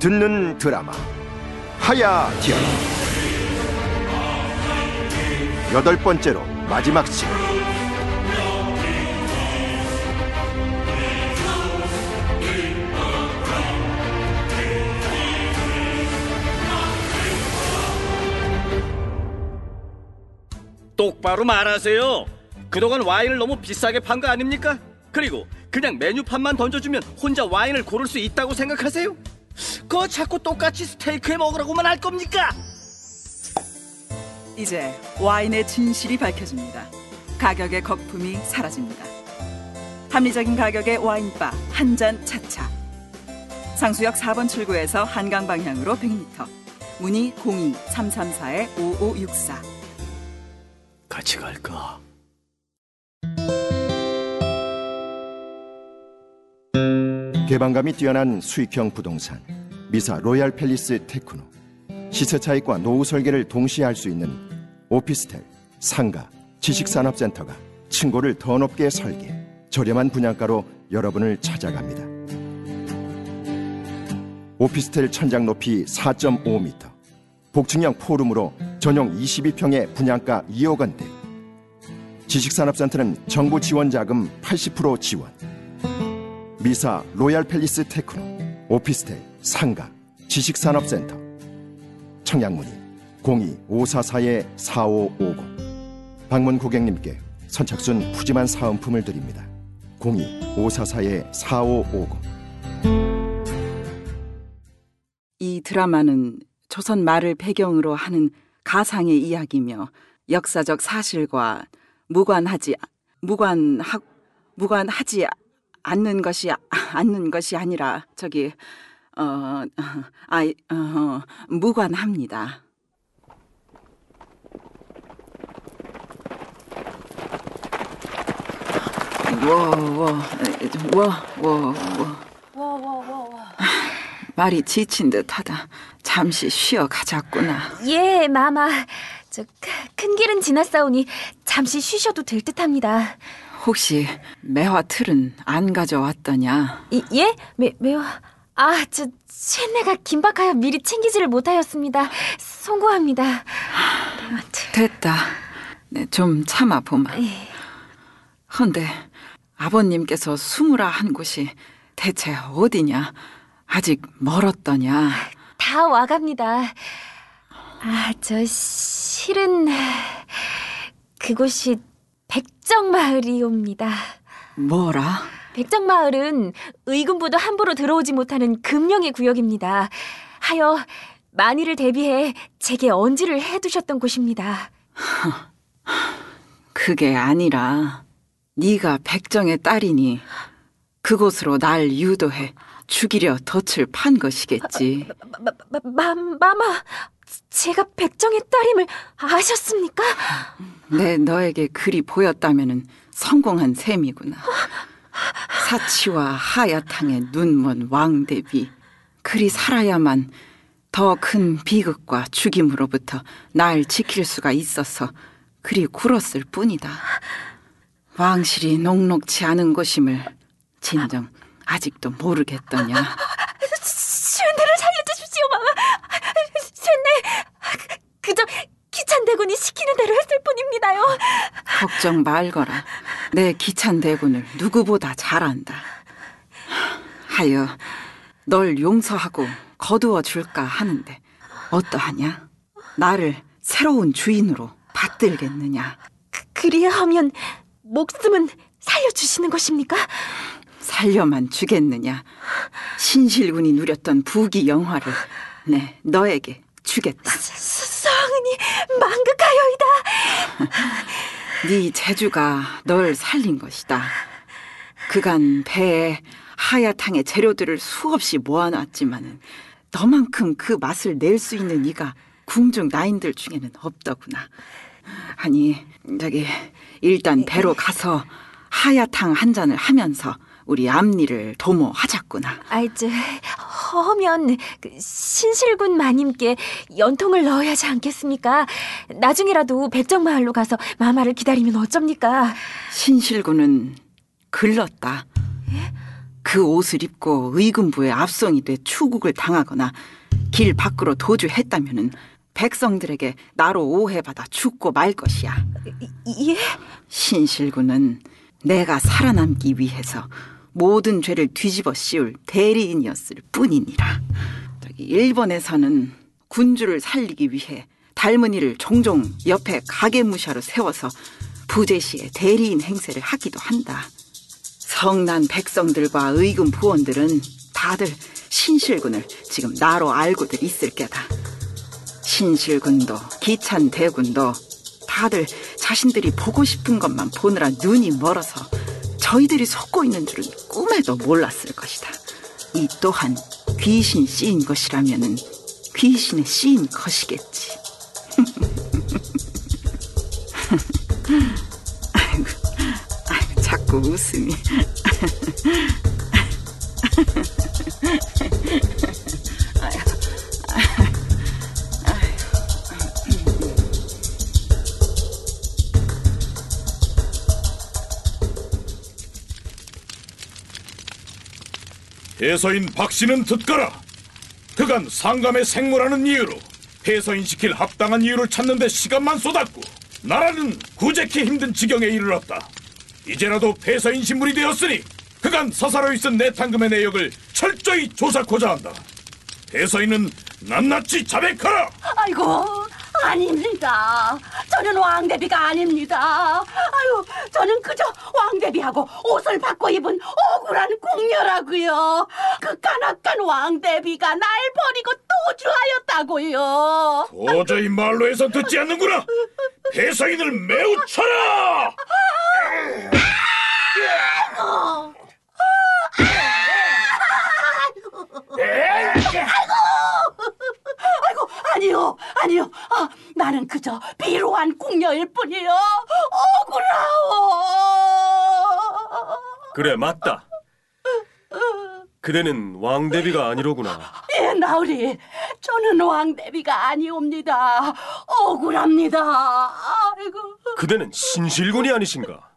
듣는 드라마 하야 디아라 여덟 번째로 마지막 시간 똑바로 말하세요. 그동안 와인을 너무 비싸게 판 거 아닙니까? 그리고 그냥 메뉴판만 던져주면 혼자 와인을 고를 수 있다고 생각하세요? 그거 자꾸 똑같이 스테이크에 먹으라고만 할 겁니까? 이제 와인의 진실이 밝혀집니다. 가격의 거품이 사라집니다. 합리적인 가격의 와인바 한 잔 차차. 상수역 4번 출구에서 한강 방향으로 100m. 문의 02-334-5564. 같이 갈까? 개방감이 뛰어난 수익형 부동산 미사 로얄 팰리스 테크노 시세 차익과 노후 설계를 동시에 할 수 있는 오피스텔, 상가, 지식산업센터가 층고를 더 높게 설계 저렴한 분양가로 여러분을 찾아갑니다. 오피스텔 천장 높이 4.5m 복층형 포룸으로 전용 22평의 분양가 2억 원대 지식산업센터는 정부 지원 자금 80% 지원 미사 로얄 팰리스 테크노 오피스텔 상가 지식산업센터 청약문의 02-544-4550 방문 고객님께 선착순 푸짐한 사은품을 드립니다. 02-544-4550 이 드라마는 조선 말을 배경으로 하는 가상의 이야기며 역사적 사실과 무관하지 무관하 무관하지 않는 것이 않는 것이 아니라 저기 어, 아, 어, 무관합니다. 워워워워워 말이 지친 듯하다. 잠시 쉬어 가자꾸나. 예, 마마. 저 큰 길은 지났사오니 잠시 쉬셔도 될 듯합니다. 혹시 매화 틀은 안 가져왔더냐? 이, 예? 매, 매화. 아, 저 쇠내가 긴박하여 미리 챙기지를 못하였습니다. 송구합니다. 됐다. 네, 좀 참아 보마. 헌데 아버님께서 숨으라 한 곳이 대체 어디냐? 아직 멀었더냐? 다 와갑니다. 아, 저 실은 그곳이 백정마을이옵니다. 뭐라? 백정마을은 의군부도 함부로 들어오지 못하는 금령의 구역입니다. 하여 만일을 대비해 제게 언지를 해두셨던 곳입니다. 그게 아니라 네가 백정의 딸이니 그곳으로 날 유도해 죽이려 덫을 판 것이겠지. 마, 마, 마, 마마, 제가 백정의 딸임을 아셨습니까? 내 너에게 그리 보였다면은 성공한 셈이구나. 사치와 하야탕의 눈먼 왕대비 그리 살아야만 더 큰 비극과 죽임으로부터 날 지킬 수가 있어서 그리 굴었을 뿐이다. 왕실이 녹록치 않은 것임을 진정 아직도 모르겠더냐. 쇠내를 살려주십시오, 마마. 그저 기찬대군이 시키는 대로 했을 뿐입니다요. 걱정 말거라. 내 기찬대군을 누구보다 잘한다. 하여 널 용서하고 거두어 줄까 하는데 어떠하냐? 나를 새로운 주인으로 받들겠느냐? 그, 그리하면 목숨은 살려주시는 것입니까? 살려만 주겠느냐? 신실군이 누렸던 부귀 영화를 네 너에게 주겠다. 성은이 망극하여이다. 네 재주가 널 살린 것이다. 그간 배에 하야탕의 재료들을 수없이 모아놨지만은 너만큼 그 맛을 낼 수 있는 이가 궁중 나인들 중에는 없더구나. 아니 저기 일단 배로 가서 하야탕 한 잔을 하면서 우리 앞니를 도모하자꾸나. 아이, 저, 허면 그 신실군 마님께 연통을 넣어야 하지 않겠습니까? 나중에라도 백정마을로 가서 마마를 기다리면 어쩝니까? 신실군은 글렀다. 그 옷을 입고 의금부에 압송이 돼 추국을 당하거나 길 밖으로 도주했다면은 백성들에게 나로 오해받아 죽고 말 것이야. 예? 신실군은 내가 살아남기 위해서 모든 죄를 뒤집어 씌울 대리인이었을 뿐이니라. 저기 일본에서는 군주를 살리기 위해 달문이를 종종 옆에 가게무샤로 세워서 부제시에 대리인 행세를 하기도 한다. 성난 백성들과 의금 부원들은 다들 신실군을 지금 나로 알고들 있을 게다. 신실군도 기찬 대군도 다들 자신들이 보고 싶은 것만 보느라 눈이 멀어서 저희들이 속고 있는 줄은 꿈에도 몰랐을 것이다. 이 또한 귀신 씨인 것이라면은 귀신의 씨인 것이겠지. 아이고, 아이고, 자꾸 웃음이. 해서인 박 씨는 듣거라. 그간 상감의 생물하는 이유로 해서인시킬 합당한 이유를 찾는데 시간만 쏟았고 나라는 구제키 힘든 지경에 이르렀다. 이제라도 폐서인 신물이 되었으니 그간 서사로 있은 내탕금의 내역을 철저히 조사코자 한다. 폐서인은 낱낱이 자백하라. 아이고, 아닙니다. 저는 왕대비가 아닙니다. 아유, 저는 그저 왕대비하고 옷을 바꿔 입은 억울한 궁녀라고요. 그 까나깐 왕대비가 날 버리고 도주하였다고요. 도저히 말로 해서 듣지 않는구나. 폐서인을 매우 쳐라. 아이고, 아 니요, 아니요. 아, 나는 그저 비루한 궁녀일 뿐이요. 억울하오. 그래 맞다. 그대는 왕대비가 아니로구나. 예, 나으리. 저는 왕대비가 아니옵니다. 억울합니다. 아이고. 그대는 신실군이 아니신가?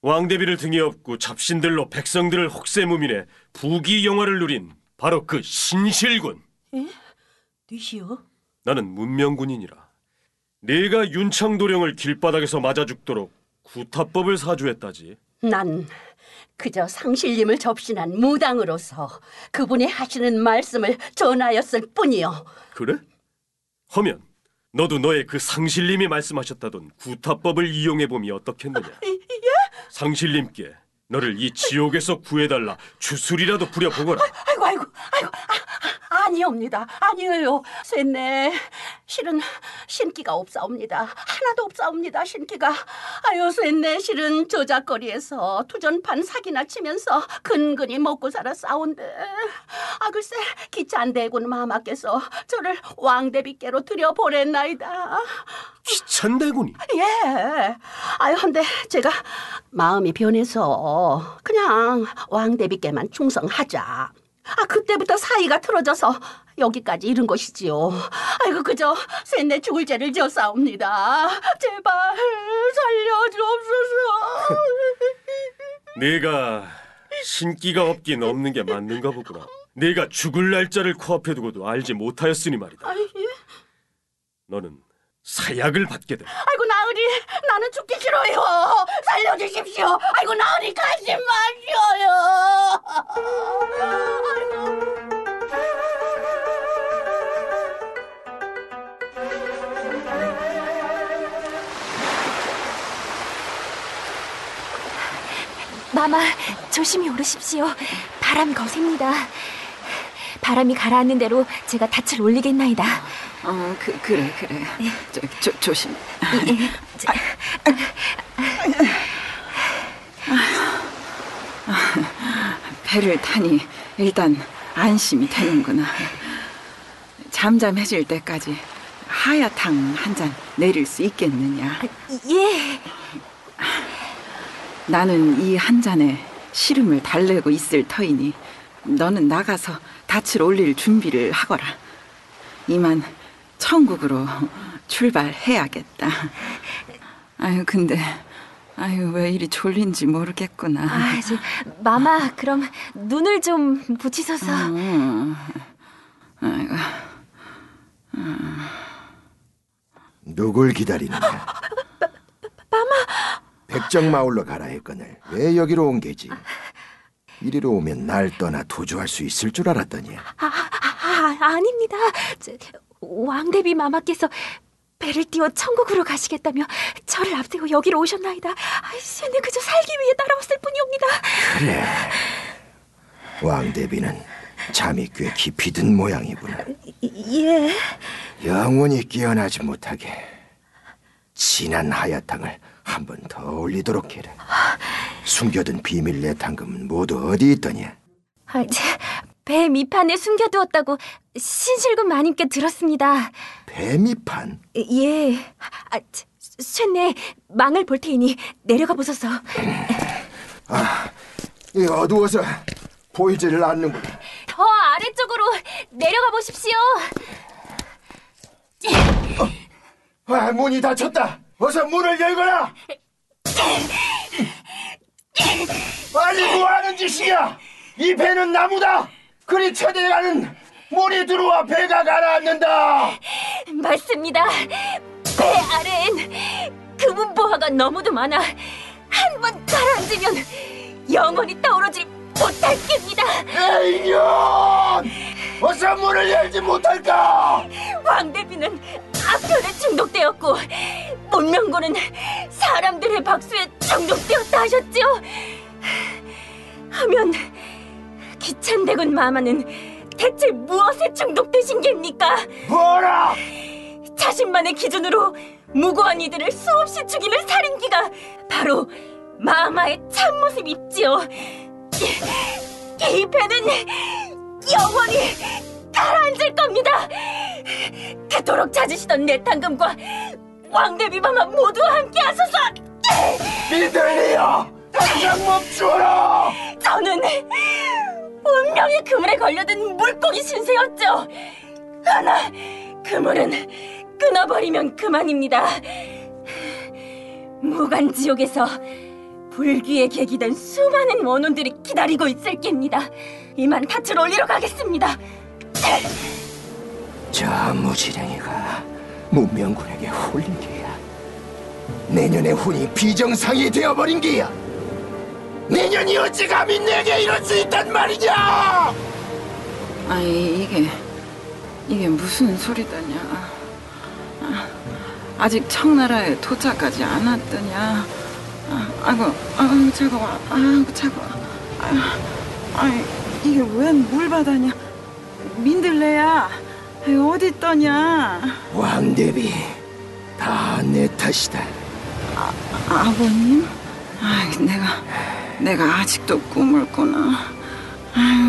왕대비를 등에 업고 잡신들로 백성들을 혹세무민해 부귀 영화를 누린 바로 그 신실군. 뒤시오? 나는 문명군이니라. 네가 윤창도령을 길바닥에서 맞아 죽도록 구타법을 사주했다지. 난 그저 상실님을 접신한 무당으로서 그분이 하시는 말씀을 전하였을 뿐이요. 그래? 허면 너도 너의 그 상실님이 말씀하셨다던 구타법을 이용해 보면 어떻겠느냐? 상실님께 너를 이 지옥에서 구해달라 주술이라도 부려보거라. 아이고 아이고 아이고 아, 아니옵니다. 아니에요. 쇠네. 실은 신기가 없사옵니다. 하나도 없사옵니다 신기가. 아유 쇠네. 실은 저작거리에서 투전판 사기나 치면서 근근히 먹고 살아 싸운데. 아 글쎄 기찬 대군 마마께서 저를 왕대비께로 들여보냈나이다. 귀찬대군이 예. 아유, 근데 제가 마음이 변해서 그냥 왕대비께만 충성하자. 아, 그때부터 사이가 틀어져서 여기까지 이른 것이지요. 아이고, 그저 셋내 죽을 죄를 지었사옵니다. 제발 살려주옵소서. 네가 신기가 없긴 없는 게 맞는가 보구나. 네가 죽을 날짜를 코앞에 두고도 알지 못하였으니 말이다. 아이, 예. 너는 사약을 받게 돼. 아이고, 나으리, 나는 죽기 싫어요. 살려주십시오. 아이고, 나으리, 가지 마셔요. 마마, 조심히 오르십시오. 바람 거셉니다. 바람이 가라앉는 대로 제가 닻을 올리겠나이다. 어, 그, 그래, 그래. 저, 조, 조심. 예, 저- 배를 타니 일단 안심이 되는구나. 잠잠해질 때까지 하야탕 한 잔 내릴 수 있겠느냐? 예, 나는 이 한 잔에 시름을 달래고 있을 터이니 너는 나가서 닻을 올릴 준비를 하거라. 이만 천국으로 출발해야겠다. 아유 근데 아유 왜 이리 졸린지 모르겠구나. 아, 저, 마마, 그럼 눈을 좀 붙이소서. 음. 아이고. 누굴 기다리느냐? 마마. 백정 마을로 가라 했거늘 왜 여기로 온 게지? 이리로 오면 날 떠나 도주할 수 있을 줄 알았더니 아, 아, 아닙니다. 저, 왕대비 마마께서 배를 띄워 천국으로 가시겠다며 저를 앞세워 여기로 오셨나이다. 아, 쇠는 그저 살기 위해 따라왔을 뿐이옵니다. 그래 왕대비는 잠이 꽤 깊이 든 모양이구나 예. 영원히 깨어나지 못하게 진한 하야탕을 한 번 더 올리도록 해라 숨겨둔 비밀 내탕금은 모두 어디 있더냐 아, 제, 배 밑판에 숨겨두었다고 신실군 마님께 들었습니다. 뱀이판 예. 아, 저, 쇠네 망을 볼 테이니 내려가 보소서. 이 어두워서 보이지를 않는구나 더 아래쪽으로 내려가 보십시오. 아, 문이 닫혔다. 어서 문을 열거라. 아니 뭐 하는 짓이야? 이 배는 나무다. 그리 쳐내가는 물이 들어와 배가 가라앉는다. 맞습니다. 배 아래엔 금은보화가 너무도 많아 한 번 가라앉으면 영원히 떠오르지 못할 겁니다. 에이년! 어서 문을 열지 못할까? 왕대비는 악변에 중독되었고 문명고는 사람들의 박수에 중독되었다 하셨지요. 하면 기찬대군 마마는 대체 무엇에 중독되신 geb니까? 뭐라? 자신만의 기준으로 무고한 이들을 수없이 죽이는 살인기가 바로 마마의 참모습 있지요. 이, 이 배는 영원히 가라앉을 겁니다. 그토록 찾으시던 내탕금과 왕대비 마마 모두 함께 하소서. 미들리야! 당장 멈추어라! 저는 운명의 그물에 걸려든 물고기 신세였죠. 하나 그물은 끊어버리면 그만입니다. 무간지옥에서 불귀에 계기된 수많은 원혼들이 기다리고 있을 겁니다. 이만 닻을 올리러 가겠습니다. 저 무지랭이가 문명군에게 홀린 게야. 내년의 훈이 비정상이 되어버린 게야. 내년이 어찌 감히 내게 이럴 수 있단 말이냐! 아니 이게 이게 무슨 소리더냐? 아, 아직 청나라에 도착하지 않았더냐? 아, 아이고, 아이고 차가워, 아이고 차가워. 아, 이게 웬 물바다냐? 민들레야, 어디 있더냐? 왕대비, 다 내 탓이다. 아버님? 아, 내가 내가 아직도 꿈을 꾸나?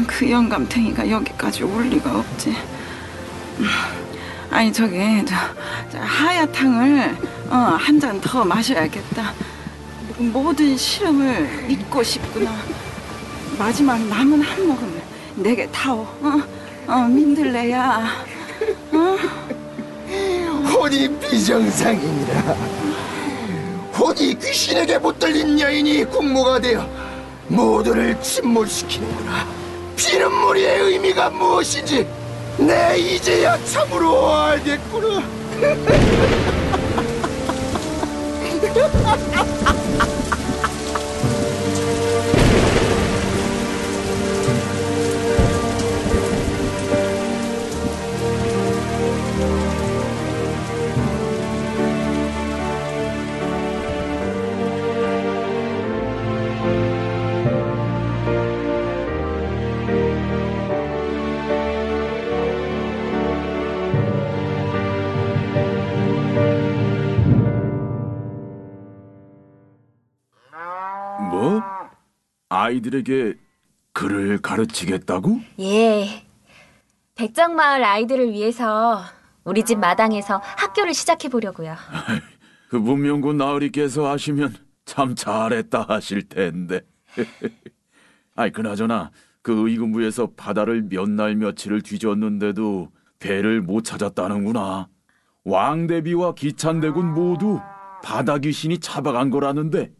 그 영감탱이가 여기까지 올 리가 없지. 음, 아니 저기 저, 저 하야탕을 어, 한 잔 더 마셔야겠다. 모든 실험을 믿고 싶구나. 마지막 남은 한 모금을 내게 타오. 어, 어 민들레야. 혼이 비정상이니라. 혼이 귀신에게 붙들린 여인이 국모가 되어 모두를 침몰시키는구나. 피눈물이의 의미가 무엇인지 내 이제야 참으로 알겠구나. 뭐? 아이들에게 글을 가르치겠다고? 예. 백정마을 아이들을 위해서 우리 집 마당에서 학교를 시작해 보려고요. 그 문명군 나으리께서 하시면 참 잘했다 하실 텐데. 아이 그나저나 그 의금부에서 바다를 몇 날 며칠을 뒤졌는데도 배를 못 찾았다는구나. 왕대비와 기찬대군 모두 바다 귀신이 잡아간 거라는데.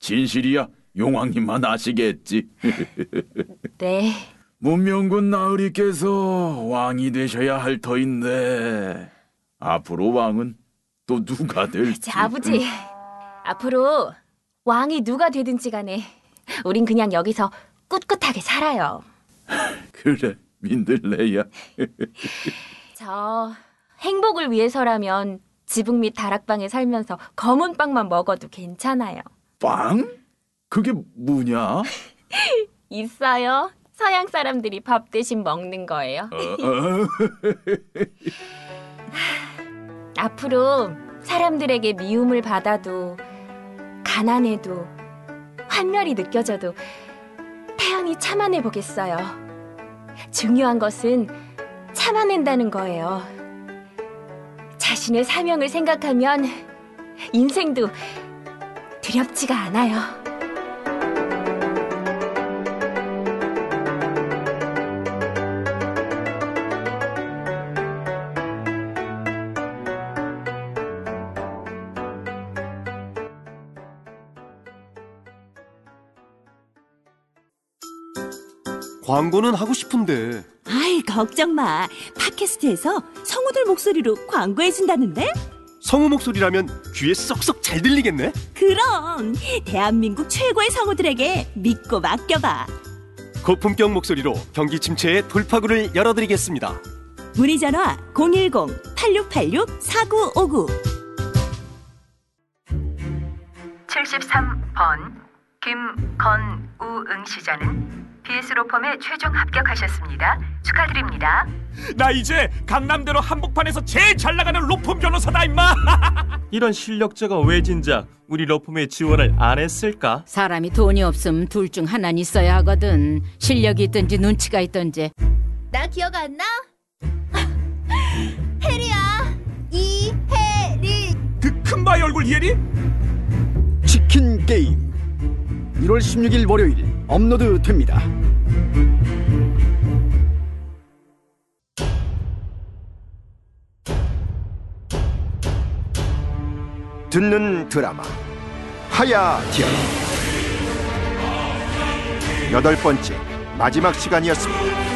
진실이야 용왕님만 아시겠지. 네. 문명군 나으리께서 왕이 되셔야 할 터인데 앞으로 왕은 또 누가 될지. 자, 아버지. 앞으로 왕이 누가 되든지 간에 우린 그냥 여기서 꿋꿋하게 살아요. 그래 민들레야. 저 행복을 위해서라면 지붕 밑 다락방에 살면서 검은 빵만 먹어도 괜찮아요. 빵? 그게 뭐냐? 있어요. 서양 사람들이 밥 대신 먹는 거예요. 어, 어. 앞으로 사람들에게 미움을 받아도 가난해도 환멸이 느껴져도 태연히 참아내 보겠어요. 중요한 것은 참아낸다는 거예요. 자신의 사명을 생각하면 인생도 두렵지가 않아요. 광고는 하고 싶은데 아이 걱정 마. 팟캐스트에서 성우들 목소리로 광고해준다는데? 성우 목소리라면 귀에 쏙쏙 잘 들리겠네. 그럼 대한민국 최고의 성우들에게 믿고 맡겨봐. 고품격 목소리로 경기 침체의 돌파구를 열어드리겠습니다. 문의 전화 010-8686-4959 73번 김건우응 시자는 BS 로펌에 최종 합격하셨습니다. 축하드립니다. 나 이제 강남대로 한복판에서 제일 잘 나가는 로펌 변호사다 임마. 이런 실력자가 왜 진작 우리 러펌에 지원을 안 했을까? 사람이 돈이 없음 둘 중 하나는 있어야 하거든. 실력이 있든지 눈치가 있든지. 나 기억 안 나? 혜리야 이혜리 그 큰 바위 얼굴 이혜리? 치킨 게임 1월 16일 월요일 업로드 됩니다. 듣는 드라마 하야뎐 여덟 번째 마지막 시간이었습니다.